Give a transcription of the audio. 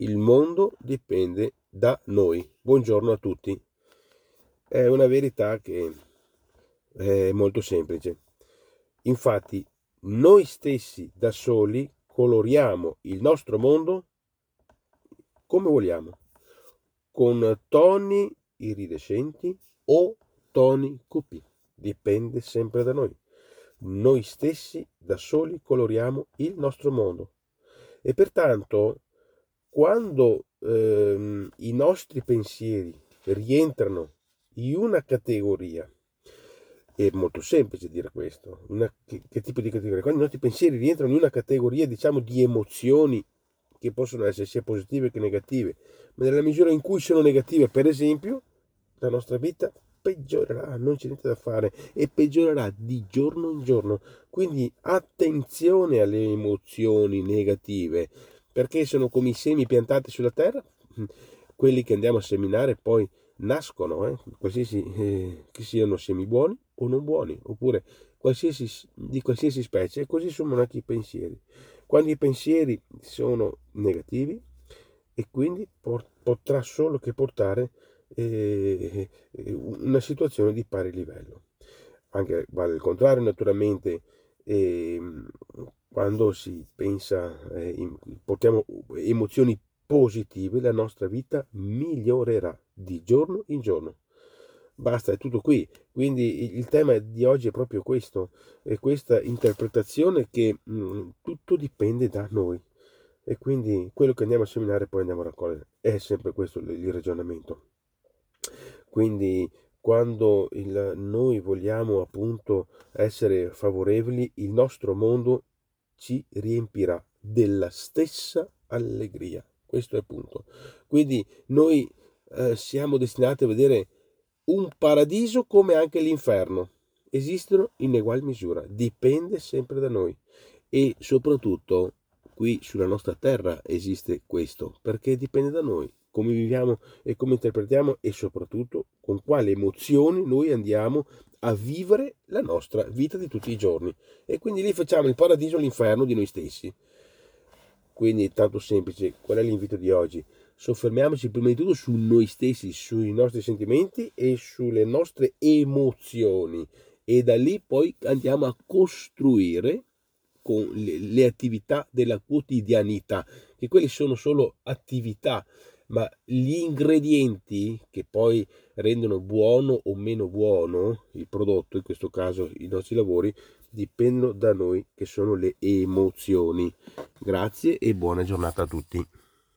il mondo dipende da noi. Buongiorno a tutti. È una verità che è molto semplice. Infatti, noi stessi da soli coloriamo il nostro mondo come vogliamo, con toni iridescenti o toni cupi. Dipende sempre da noi. Noi stessi da soli coloriamo il nostro mondo. E pertanto quando ehm, i nostri pensieri rientrano in una categoria, è molto semplice dire questo, una, che, che, tipo di categoria? Quando i nostri pensieri rientrano in una categoria, diciamo, di emozioni che possono essere sia positive che negative, ma nella misura in cui sono negative, per esempio, la nostra vita peggiorerà, non c'è niente da fare e peggiorerà di giorno in giorno. Quindi attenzione alle emozioni negative perché sono come i semi piantati sulla terra, quelli che andiamo a seminare poi nascono, eh? qualsiasi, eh, che siano semi buoni o non buoni, oppure qualsiasi, di qualsiasi specie, e così sono anche i pensieri. Quando i pensieri sono negativi, e quindi potrà solo che portare eh, una situazione di pari livello. Anche vale il contrario, naturalmente, eh, quando si pensa, eh, in, portiamo emozioni positive, la nostra vita migliorerà di giorno in giorno. Basta, è tutto qui. Quindi il tema di oggi è proprio questo, è questa interpretazione che mh, mm, tutto dipende da noi. E quindi quello che andiamo a seminare poi andiamo a raccogliere. È sempre questo il ragionamento. Quindi quando il, noi vogliamo appunto essere favorevoli, il nostro mondo ci riempirà della stessa allegria. Questo è il punto. Quindi noi eh, siamo destinati a vedere un paradiso come anche l'inferno. Esistono in ugual misura, dipende sempre da noi. E soprattutto qui sulla nostra terra esiste questo, perché dipende da noi, come viviamo e come interpretiamo e soprattutto con quali emozioni noi andiamo a vivere la nostra vita di tutti i giorni. E quindi lì facciamo il paradiso e l'inferno di noi stessi. Quindi è tanto semplice. Qual è l'invito di oggi? Soffermiamoci prima di tutto su noi stessi, sui nostri sentimenti e sulle nostre emozioni. E da lì poi andiamo a costruire con le, le attività della quotidianità, che quelle sono solo attività ma gli ingredienti che poi rendono buono o meno buono il prodotto, in questo caso i nostri lavori, dipendono da noi che sono le emozioni. Grazie e buona giornata a tutti.